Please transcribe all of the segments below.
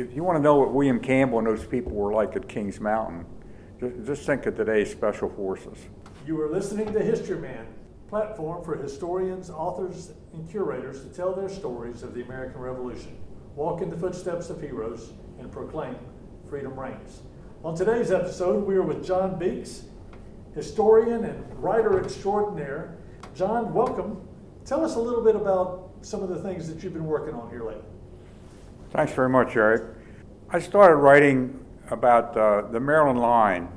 if you want to know what William Campbell and those people were like at Kings Mountain, just, just think of today's special forces. You are listening to History Man, platform for historians, authors, and curators to tell their stories of the American Revolution, walk in the footsteps of heroes, and proclaim freedom reigns. On today's episode, we are with John Beakes, historian and writer extraordinaire. John, welcome. Tell us a little bit about some of the things that you've been working on here lately. Thanks very much, Eric. I started writing about uh, the Maryland Line,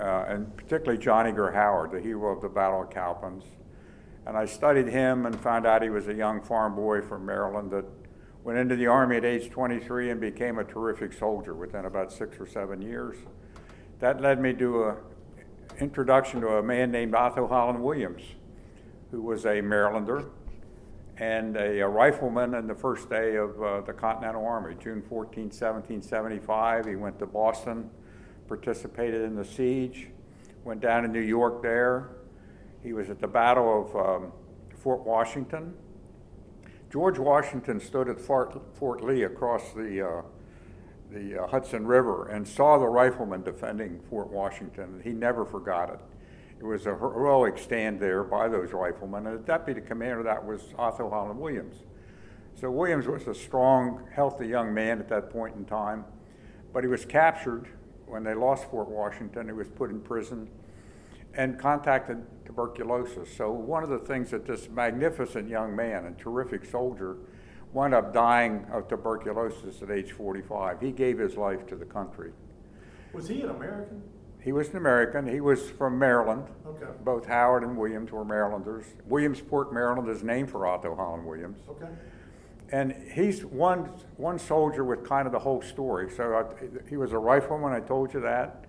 uh, and particularly John Eager Howard, the hero of the Battle of Cowpens. And I studied him and found out he was a young farm boy from Maryland that went into the Army at age 23 and became a terrific soldier within about six or seven years. That led me to an introduction to a man named Otho Holland Williams, who was a Marylander and a, a, rifleman in the first day of uh, the Continental Army, June 14, 1775. He went to Boston, participated in the siege, went down to New York there. He was at the Battle of um, Fort Washington. George Washington stood at Fort, Fort Lee across the, uh, the uh, Hudson River and saw the riflemen defending Fort Washington. He never forgot it. It was a heroic stand there by those riflemen, and the deputy commander that was Otho Holland Williams. So Williams was a strong, healthy young man at that point in time, but he was captured when they lost Fort Washington. He was put in prison and contacted tuberculosis. So one of the things that this magnificent young man and terrific soldier wound up dying of tuberculosis at age 45. He gave his life to the country. Was he an American? He was an American. He was from Maryland. Okay. Both Howard and Williams were Marylanders. Williamsport, Maryland is named for Otho Holland Williams. Okay. And he's one, one soldier with kind of the whole story. So I, he was a rifleman, I told you that.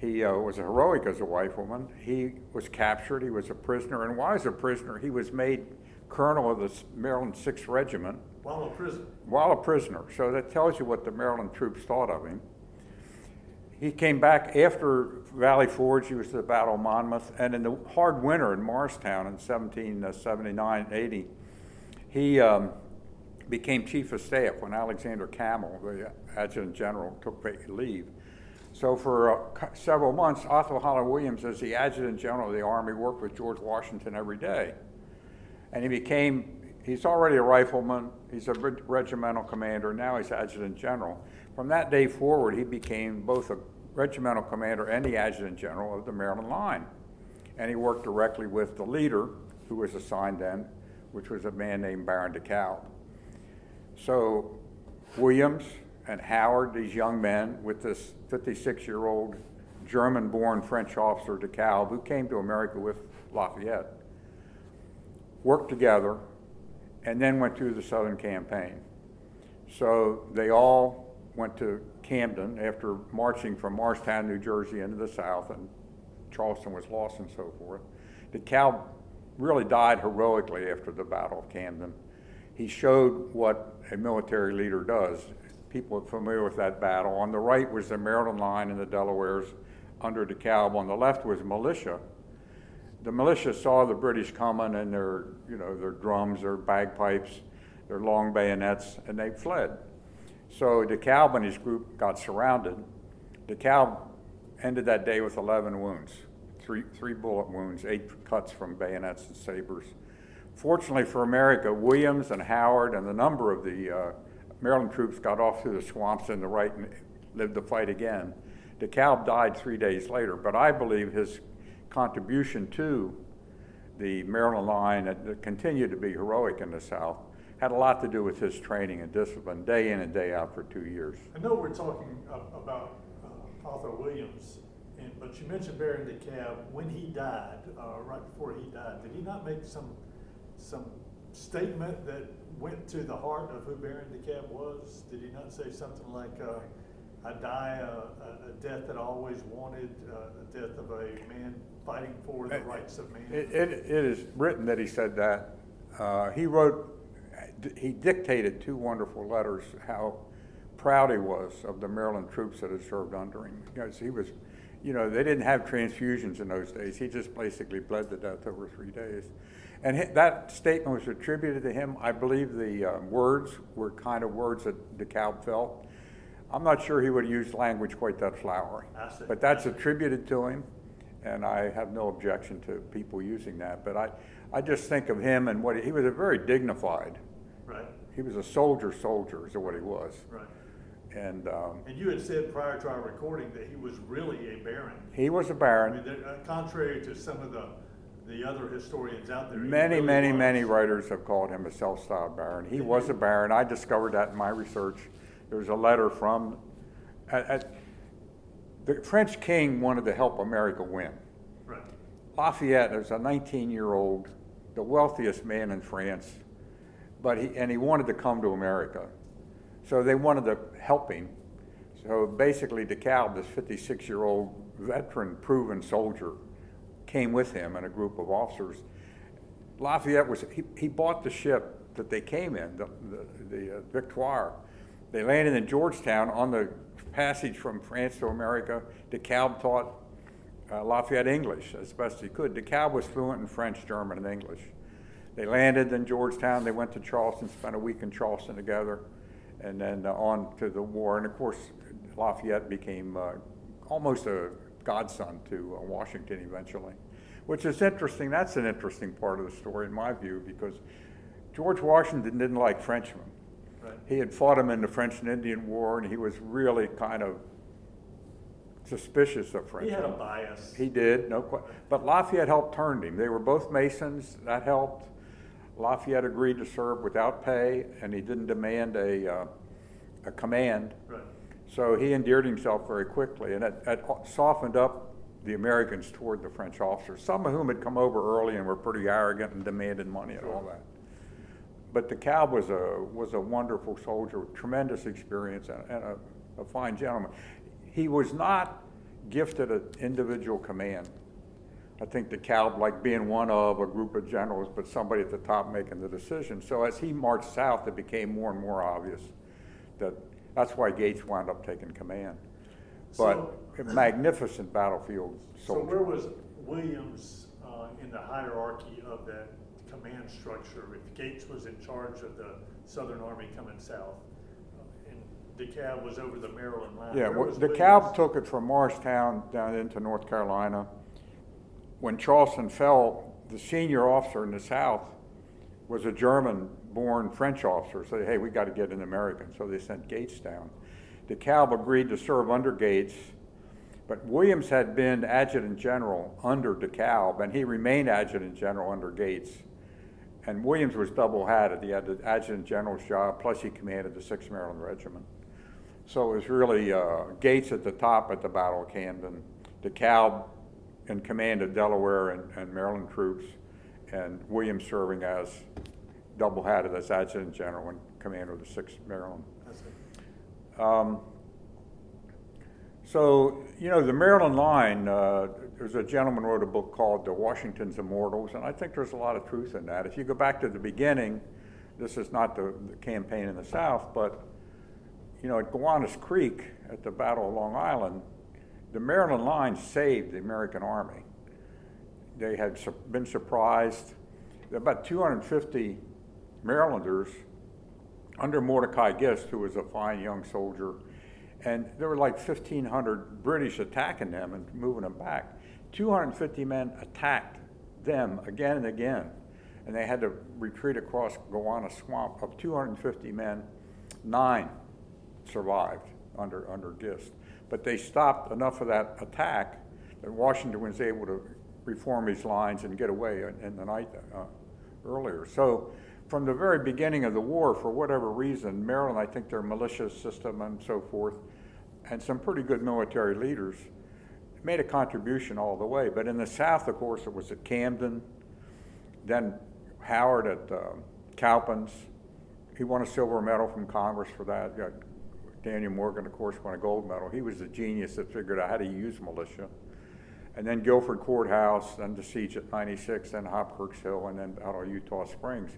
He uh, was a heroic as a rifleman. He was captured. He was a prisoner. And while he was a prisoner, he was made colonel of the Maryland 6th Regiment. While a prisoner? While a prisoner. So that tells you what the Maryland troops thought of him. He came back after Valley Forge. He was at the Battle of Monmouth. And in the hard winter in Morristown in 1779 80, he um, became chief of staff when Alexander Scammell, the adjutant general, took leave. So for uh, several months, Otho Holland Williams, as the adjutant general of the Army, worked with George Washington every day. And he became, he's already a rifleman, he's a regimental commander, now he's adjutant general. From that day forward, he became both a regimental commander and the adjutant general of the Maryland line. And he worked directly with the leader, who was assigned then, which was a man named Baron de Kalb. So Williams and Howard, these young men, with this 56 year old German born French officer de Kalb, who came to America with Lafayette, worked together and then went through the Southern Campaign. So they all went to Camden after marching from Morristown, New Jersey into the South, and Charleston was lost and so forth. DeKalb really died heroically after the Battle of Camden. He showed what a military leader does. People are familiar with that battle. On the right was the Maryland line and the Delawares under DeKalb. On the left was militia. The militia saw the British coming and their, you know, their drums, their bagpipes, their long bayonets, and they fled. So DeKalb and his group got surrounded. DeKalb ended that day with 11 wounds three, three bullet wounds, eight cuts from bayonets and sabers. Fortunately for America, Williams and Howard and a number of the uh, Maryland troops got off through the swamps in the right and lived the fight again. DeKalb died three days later, but I believe his contribution to the Maryland line continued to be heroic in the South had a lot to do with his training and discipline day in and day out for two years. I know we're talking about uh, Arthur Williams, and, but you mentioned Baron DeKalb. When he died, uh, right before he died, did he not make some some statement that went to the heart of who Baron DeKalb was? Did he not say something like, uh, "I die a, a, death that I always wanted, uh, the death of a man fighting for the rights of man"? It, it, it is written that he said that. Uh, he wrote he dictated two wonderful letters how proud he was of the Maryland troops that had served under him. Because he was, you know, they didn't have transfusions in those days. He just basically bled to death over three days. And that statement was attributed to him. I believe the uh, words were kind of words that DeKalb felt. I'm not sure he would have used language quite that flowery. But that's attributed to him, and I have no objection to people using that. But I, I just think of him and what, he he was a very dignified, Right, he was a soldier soldier is what he was. right. And um, And you had said prior to our recording that he was really a baron. he was a I mean, baron. uh, contrary to some of the, the other historians out there. he Many, really many, was. many writers have called him a self-styled baron. He was a baron. I discovered that in my research. There was a letter from, at, at, the French king wanted to help America win. Right, Lafayette was a 19-year-old, the wealthiest man in France, but he, and he wanted to come to America. So they wanted to help him. So basically, DeKalb, this 56-year-old veteran, proven soldier, came with him and a group of officers. Lafayette was, he, he bought the ship that they came in, the, the, the uh, Victoire. They landed in Georgetown on the passage from France to America. DeKalb taught uh, Lafayette English as best he could. DeKalb was fluent in French, German, and English. They landed in Georgetown. They went to Charleston, spent a week in Charleston together, and then uh, on to the war. And of course, Lafayette became uh, almost a godson to uh, Washington eventually, which is interesting. That's an interesting part of the story, in my view, because George Washington didn't like Frenchmen. right. He had fought him in the French and Indian War, and he was really kind of suspicious of Frenchmen. He had a bias. He did, no question. But Lafayette helped turn him. They were both Masons. That helped. Lafayette agreed to serve without pay, and he didn't demand a, uh, a command. Right, So he endeared himself very quickly, and it, it softened up the Americans toward the French officers, some of whom had come over early and were pretty arrogant and demanded money and all that. But DeKalb was a, was a wonderful soldier, with tremendous experience and, and a, a fine gentleman. He was not gifted an individual command. I think DeKalb like being one of a group of generals, but somebody at the top making the decision. So as he marched south, it became more and more obvious that, that's why Gates wound up taking command. But a magnificent battlefield so where was Williams, uh, in the hierarchy of that command structure? If Gates was in charge of the Southern Army coming south, uh, and DeKalb was over the Maryland line. Yeah, well, DeKalb Williams? took it from Morristown down into North Carolina. When Charleston fell, the senior officer in the South was a German-born French officer, so, hey, we gotta get an American, so they sent Gates down. DeKalb agreed to serve under Gates, but Williams had been adjutant general under DeKalb, and he remained adjutant general under Gates. And Williams was double-hatted, he had the adjutant general's job, plus he commanded the Sixth Maryland Regiment. So it was really uh, Gates at the top at the Battle of Camden, DeKalb in command of Delaware and, and Maryland troops, and Williams serving as double-hatted as adjutant general and commander of the Sixth Maryland. I see. Um, so, you know, the Maryland line, uh, there's a gentleman wrote a book called The Washington's Immortals, and I think there's a lot of truth in that. If you go back to the beginning, this is not the, the campaign in the South, but, you know, at Gowanus Creek at the Battle of Long Island, the Maryland line saved the American Army. They had su- been surprised. About 250 Marylanders under Mordecai Gist, who was a fine young soldier, and there were like 1,500 British attacking them and moving them back. 250 men attacked them again and again, and they had to retreat across Gowanus Swamp. Of 250 men, nine survived under, under Gist. But they stopped enough of that attack that Washington was able to reform his lines and get away in, the night uh, earlier. So from the very beginning of the war, for whatever reason, Maryland, I think their militia system and so forth, and some pretty good military leaders made a contribution all the way. But in the South, of course, it was at Camden, then Howard at uh, Cowpens. He won a silver medal from Congress for that. Daniel Morgan, of course, won a gold medal. He was the genius that figured out how to use militia. And then Guilford Courthouse, then the siege at 96, then Hobkirk's Hill, and then out of Eutaw Springs.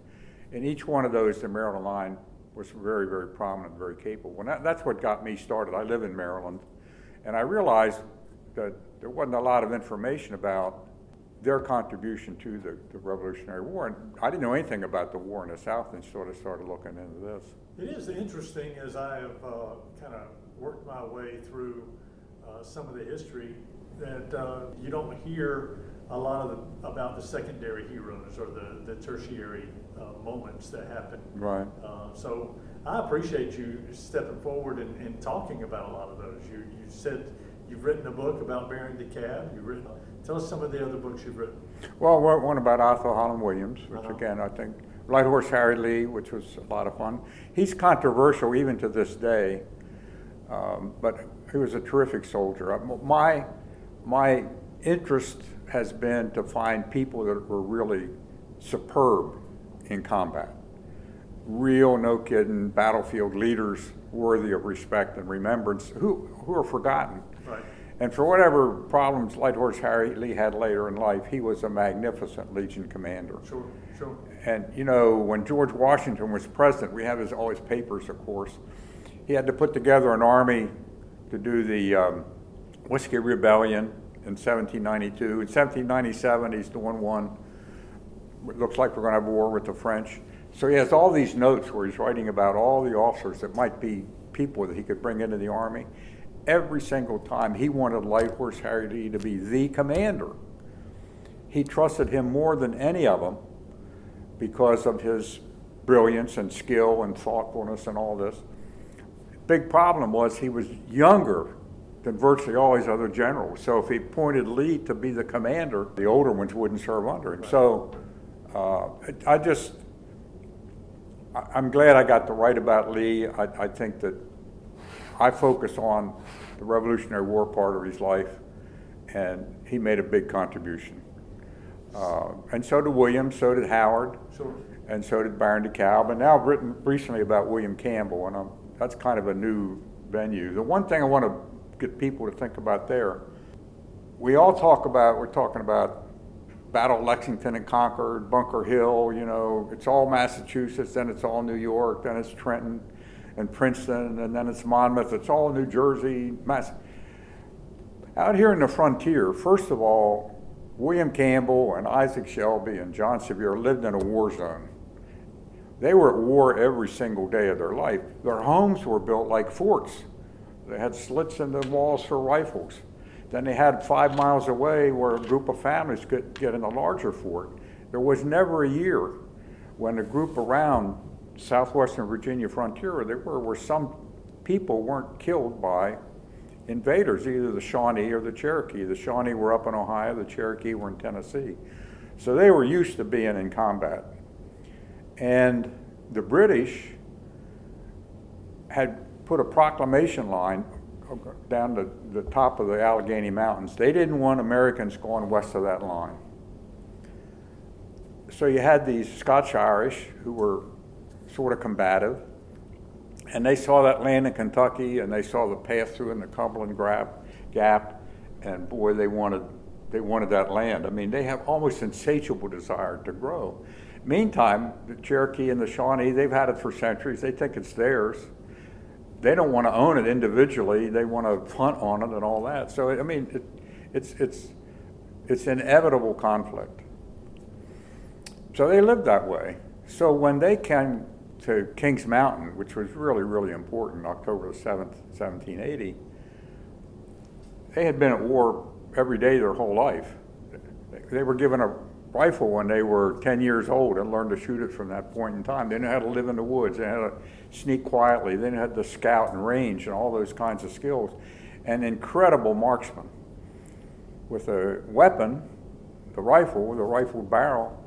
In each one of those, the Maryland line was very, very prominent, very capable. And that, that's what got me started. I live in Maryland, and I realized that there wasn't a lot of information about their contribution to the, the Revolutionary War. And I didn't know anything about the war in the South and sort of started looking into this. It is interesting as I have uh, kind of worked my way through uh, some of the history that uh, you don't hear a lot of the, about the secondary heroes or the, the tertiary uh, moments that happen. Right. Uh, so I appreciate you stepping forward and, and talking about a lot of those. You, you said you've written a book about Baron DeKalb. You've written. Tell us some of the other books you've written. Well, one one about Arthur Holland Williams, which Uh-huh. again, I think, Light Horse Harry Lee, which was a lot of fun. He's controversial even to this day, um, but he was a terrific soldier. Uh, My, my interest has been to find people that were really superb in combat. Real, no kidding, battlefield leaders worthy of respect and remembrance, who, who are forgotten. And for whatever problems Light Horse Harry Lee had later in life, he was a magnificent Legion commander. Sure. Sure. And you know, when George Washington was president, we have his all his papers, of course. He had to put together an army to do the um, Whiskey Rebellion in 1792. In 1797, he's doing one. It looks like we're going to have a war with the French. So he has all these notes where he's writing about all the officers that might be people that he could bring into the army. Every single time, he wanted Light Horse Harry Lee to be the commander. He trusted him more than any of them because of his brilliance and skill and thoughtfulness and all this. Big problem was he was younger than virtually all his other generals. So if he appointed Lee to be the commander, the older ones wouldn't serve under him. So uh, I just, I'm glad I got to write about Lee. I, I think that I focus on the Revolutionary War part of his life, and he made a big contribution. Uh, and so did William, so did Howard, Sure. and so did Baron DeKalb. And now I've written recently about William Campbell, and i that's kind of a new venue. The one thing I want to get people to think about there, we all talk about, we're talking about Battle of Lexington and Concord, Bunker Hill, you know, it's all Massachusetts, then it's all New York, then it's Trenton and Princeton, and then it's Monmouth, it's all New Jersey, Mass. Out here in the frontier, first of all, William Campbell and Isaac Shelby and John Sevier lived in a war zone. They were at war every single day of their life. Their homes were built like forts. They had slits in the walls for rifles. Then they had five miles away where a group of families could get in a larger fort. There was never a year when a group around southwestern Virginia frontier where, they were, where some people weren't killed by invaders, either the Shawnee or the Cherokee. The Shawnee were up in Ohio, the Cherokee were in Tennessee. So they were used to being in combat. And the British had put a proclamation line down to the top of the Allegheny Mountains. They didn't want Americans going west of that line. So you had these Scotch Irish who were sort of combative, and they saw that land in Kentucky and they saw the path through in the Cumberland Gap, and boy, they wanted, they wanted that land. I mean, they have almost insatiable desire to grow. Meantime, the Cherokee and the Shawnee, they've had it for centuries. They think it's theirs. They don't want to own it individually. They want to hunt on it and all that. So, I mean, it, it's, it's, it's inevitable conflict. So they lived that way. So when they came to Kings Mountain, which was really, really important, October the 7th, 1780, they had been at war every day their whole life. They were given a rifle when they were 10 years old and learned to shoot it from that point in time. They knew how to live in the woods, they had to sneak quietly, they had to scout and range and all those kinds of skills. And incredible marksmen with a weapon, the rifle, with a rifle barrel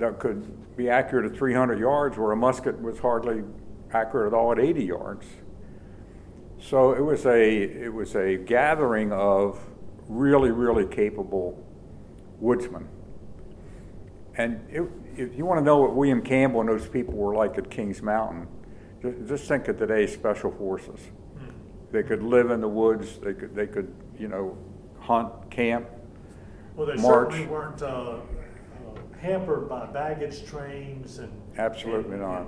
that could be accurate at 300 yards, where a musket was hardly accurate at all at 80 yards. So it was a it was a gathering of really really capable woodsmen. And it, if you want to know what William Campbell and those people were like at Kings Mountain, just, just think of today's special forces. They could live in the woods. They could they could you know hunt, camp. Well, they March. certainly weren't uh, uh, hampered by baggage trains and. Absolutely and- not.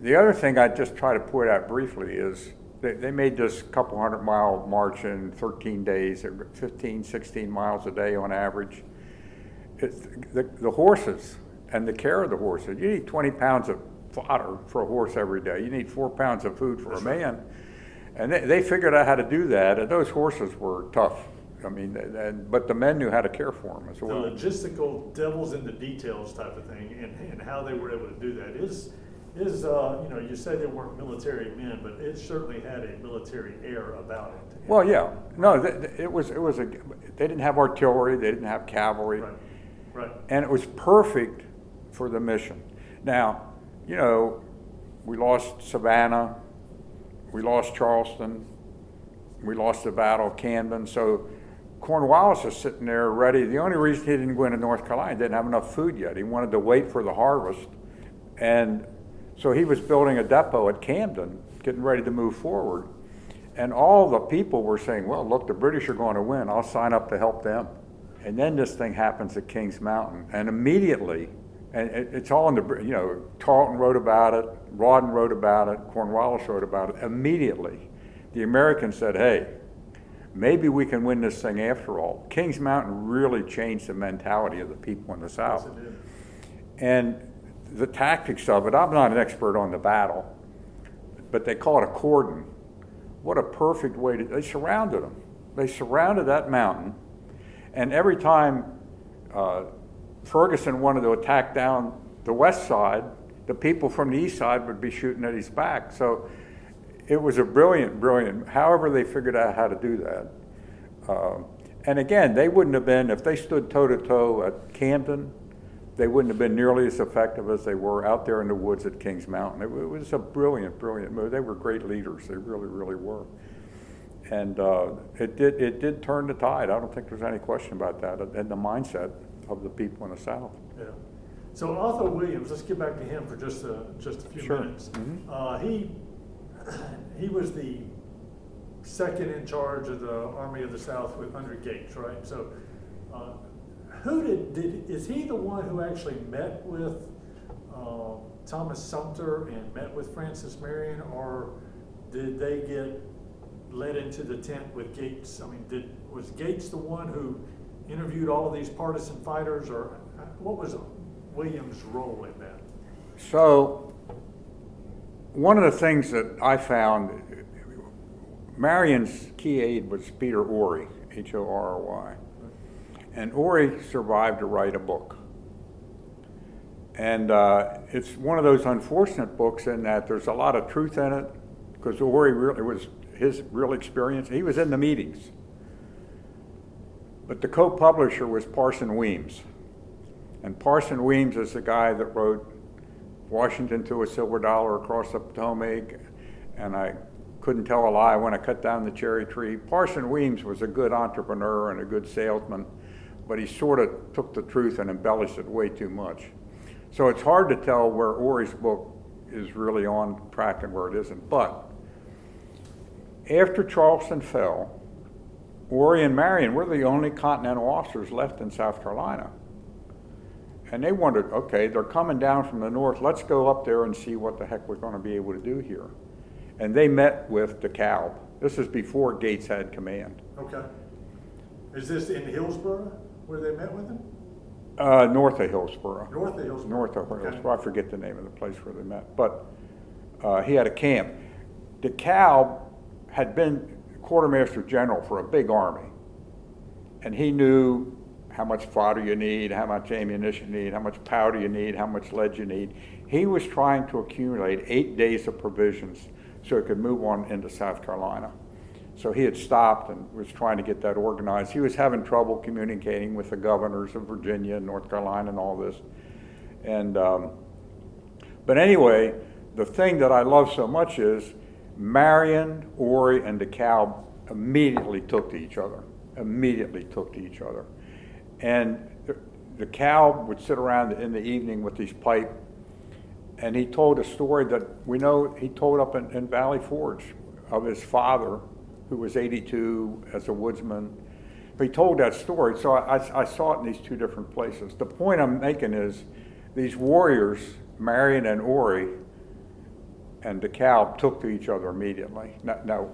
The other thing I just try to point out briefly is they, they made this couple hundred mile march in 13 days, They 15, 16 miles a day on average. it's the, the horses and the care of the horses. You need 20 pounds of fodder for a horse every day. You need four pounds of food for a man. And they, they figured out how to do that, and those horses were tough. I mean, and, but the men knew how to care for them as The logistical devils in the details type of thing and, and how they were able to do that is, is, uh, you know, you say they weren't military men, but it certainly had a military air about it. Well, yeah, no, th- th- it was, it was a, they didn't have artillery, they didn't have cavalry. Right, right. and it was perfect for the mission. Now, you know, we lost Savannah, we lost Charleston, we lost the Battle of Camden, so Cornwallis is sitting there ready. The only reason he didn't go into North Carolina, didn't have enough food yet. He wanted to wait for the harvest. And so he was building a depot at Camden, getting ready to move forward. And all the people were saying, well, look, the British are going to win. I'll sign up to help them. And then this thing happens at Kings Mountain. And immediately, and it's all in the, you know, Tarleton wrote about it, Rawdon wrote about it, Cornwallis wrote about it. Immediately, the Americans said, hey, maybe we can win this thing after all. Kings Mountain really changed the mentality of the people in the South. did. And the tactics of it, I'm not an expert on the battle, but they call it a cordon. What a perfect way to, they surrounded them. They surrounded that mountain, and every time uh, Ferguson wanted to attack down the west side, the people from the east side would be shooting at his back. So it was a brilliant, brilliant, however they figured out how to do that. Uh, and again, they wouldn't have been, if they stood toe to toe at Camden, they wouldn't have been nearly as effective as they were out there in the woods at Kings Mountain. It, it was a brilliant, brilliant move. They were great leaders. They really, really were. And uh, it did, it did turn the tide. I don't think there's any question about that. And the mindset of the people in the South. Yeah. So Arthur Williams, let's get back to him for just a, just a few Sure. minutes. Mhm. Uh, he, he was the second in charge of the Army of the South with under Gates, right? So, uh, who did, did, is he the one who actually met with, uh, Thomas Sumter and met with Francis Marion? Or did they get led into the tent with Gates? I mean, did, was Gates the one who interviewed all of these partisan fighters? Or uh, what was Williams' role in that? So, one of the things that I found, Marion's key aide was Peter Horry, H O R R Y. And Horry survived to write a book. And uh, it's one of those unfortunate books in that there's a lot of truth in it, because Horry really was his real experience. He was in the meetings. But the co publisher was Parson Weems. And Parson Weems is the guy that wrote Washington to a silver dollar across the Potomac, and I couldn't tell a lie when I cut down the cherry tree. Parson Weems was a good entrepreneur and a good salesman, but he sort of took the truth and embellished it way too much. So it's hard to tell where Horry's book is really on track and where it isn't. But after Charleston fell, Orry and Marion were the only Continental officers left in South Carolina. And they wondered, okay, they're coming down from the north. Let's go up there and see what the heck we're going to be able to do here. And they met with DeKalb. This is before Gates had command. Okay. Is this in Hillsborough where they met with him? Uh, north of Hillsborough. North of Hillsborough? North of Okay. Hillsborough. I forget the name of the place where they met. But uh, he had a camp. DeKalb had been quartermaster general for a big army. And he knew how much fodder you need, how much ammunition you need, how much powder you need, how much lead you need. He was trying to accumulate eight days of provisions so he could move on into South Carolina. So he had stopped and was trying to get that organized. He was having trouble communicating with the governors of Virginia and North Carolina and all this. And, um, but anyway, the thing that I love so much is Marion, Horry, and DeKalb immediately took to each other. Immediately took to each other. And the DeKalb would sit around in the evening with his pipe, and he told a story that we know he told up in, in Valley Forge of his father, who was 82 as a woodsman. But he told that story, so I, I- I saw it in these two different places. The point I'm making is these warriors, Marion and Horry, and the DeKalb took to each other immediately. Now, now,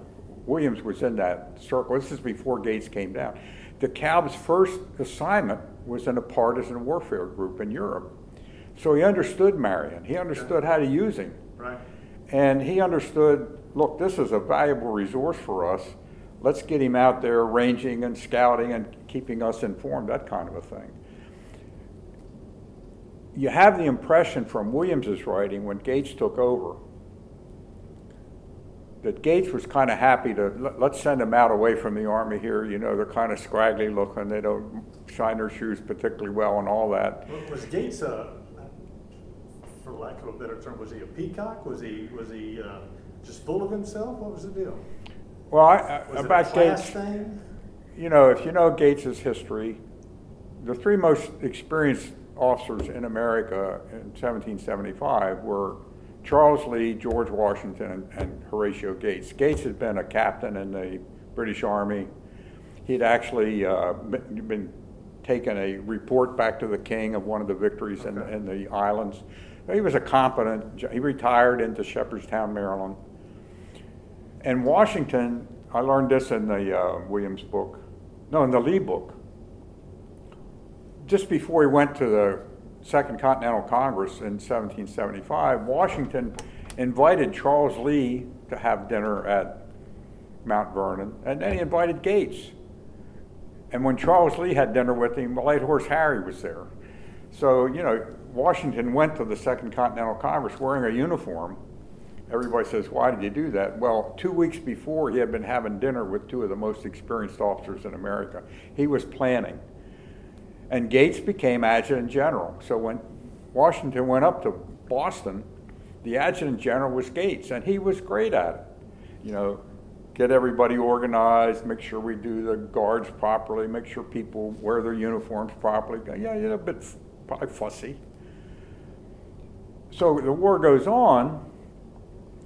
Williams was in that circle. This is before Gates came down. DeKalb's first assignment was in a partisan warfare group in Europe. So he understood Marion. He understood how to use him. Right. And he understood, look, this is a valuable resource for us. Let's get him out there ranging and scouting and keeping us informed, that kind of a thing. You have the impression from Williams's writing when Gates took over that Gates was kind of happy to let, let's send them out away from the army here. You know, they're kind of scraggly looking. They don't shine their shoes particularly well and all that. Was Gates, uh, for lack of a better term, was he a peacock? Was he was he uh, just full of himself? What was the deal? Well, I, about a Gates, thing? you know, if you know Gates's history, the three most experienced officers in America in 1775 were Charles Lee, George Washington, and, Horatio Gates. Gates had been a captain in the British Army. He'd actually uh, been, taken a report back to the king of one of the victories in, in the islands. He was a competent. He retired into Shepherdstown, Maryland. And Washington, I learned this in the uh, Williams book, no, in the Lee book. Just before he went to the Second Continental Congress in 1775, Washington invited Charles Lee to have dinner at Mount Vernon, and then he invited Gates. And when Charles Lee had dinner with him, Light Horse Harry was there. So, you know, Washington went to the Second Continental Congress wearing a uniform. Everybody says, why did you do that? Well, two weeks before, he had been having dinner with two of the most experienced officers in America. He was planning. And Gates became adjutant general. So when Washington went up to Boston, the adjutant general was Gates, and he was great at it. You know, get everybody organized, make sure we do the guards properly, make sure people wear their uniforms properly. Yeah, yeah, a bit probably fussy. So the war goes on,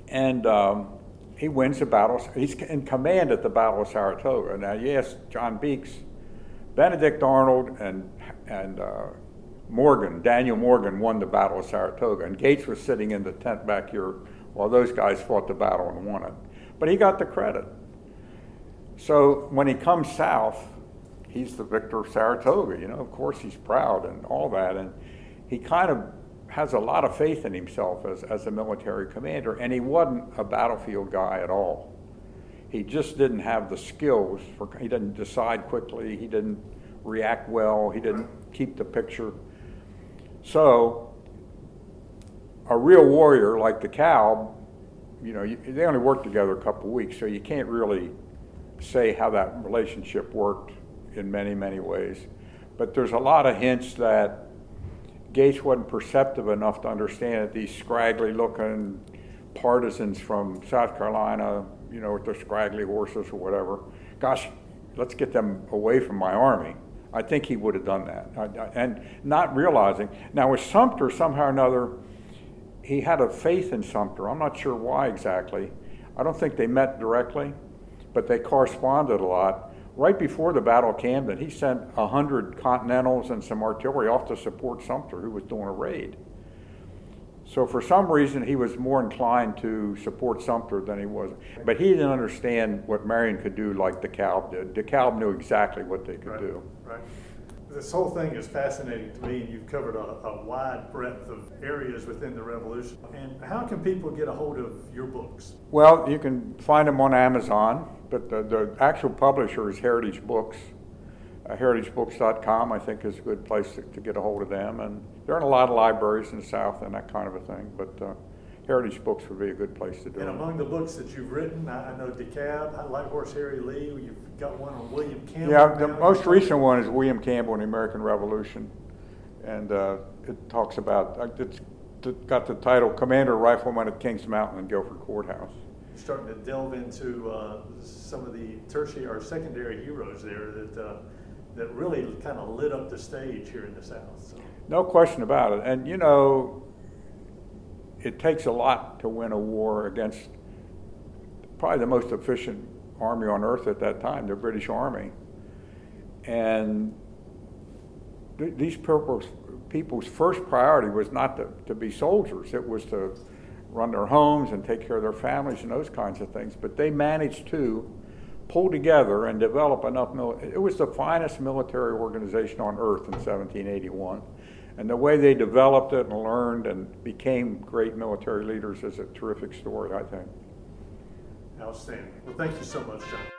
and um, he wins the battle. He's in command at the Battle of Saratoga. Now, yes, John Beakes, Benedict Arnold, and and uh, Morgan, Daniel Morgan, won the Battle of Saratoga, and Gates was sitting in the tent back here while those guys fought the battle and won it. But he got the credit. So when he comes south, he's the victor of Saratoga. You know, of course, he's proud and all that, and he kind of has a lot of faith in himself as, as a military commander, and he wasn't a battlefield guy at all. He just didn't have the skills for, he didn't decide quickly, he didn't react well, he didn't keep the picture. So, a real warrior like DeKalb, you know, you, they only worked together a couple weeks, so you can't really say how that relationship worked in many, many ways. But there's a lot of hints that Gates wasn't perceptive enough to understand that these scraggly looking partisans from South Carolina, you know, with their scraggly horses or whatever, gosh, let's get them away from my army. I think he would have done that. And not realizing. Now, with Sumter, somehow or another, he had a faith in Sumter. I'm not sure why exactly. I don't think they met directly, but they corresponded a lot. Right before the Battle of Camden, he sent 100 Continentals and some artillery off to support Sumter, who was doing a raid. So for some reason, he was more inclined to support Sumter than he was. But he didn't understand what Marion could do like DeKalb did. DeKalb knew exactly what they could Right, do. Right. This whole thing is fascinating to me, and you've covered a, a wide breadth of areas within the revolution. And how can people get a hold of your books? Well, you can find them on Amazon, but the, the actual publisher is Heritage Books. Uh, HeritageBooks.com, I think, is a good place to, to get a hold of them. And there aren't a lot of libraries in the South and that kind of a thing, but uh, Heritage Books would be a good place to do And it. among the books that you've written, I, I know DeKalb, I Light Horse Harry Lee, you've got one on William Campbell. Yeah, the now. most recent one is William Campbell and the American Revolution. And uh, it talks about, it's got the title Commander Rifleman at Kings Mountain and Guilford Courthouse. Starting to delve into uh, some of the tertiary or secondary heroes there that, uh, that really kind of lit up the stage here in the South. So, No question about it. And you know, it takes a lot to win a war against probably the most efficient army on earth at that time, the British Army. And th- these people's, people's first priority was not to, to be soldiers, it was to run their homes and take care of their families and those kinds of things. But they managed to pull together and develop enough mil, it was the finest military organization on earth in 1781. And the way they developed it and learned and became great military leaders is a terrific story, I think. Outstanding. Well, thank you so much, John.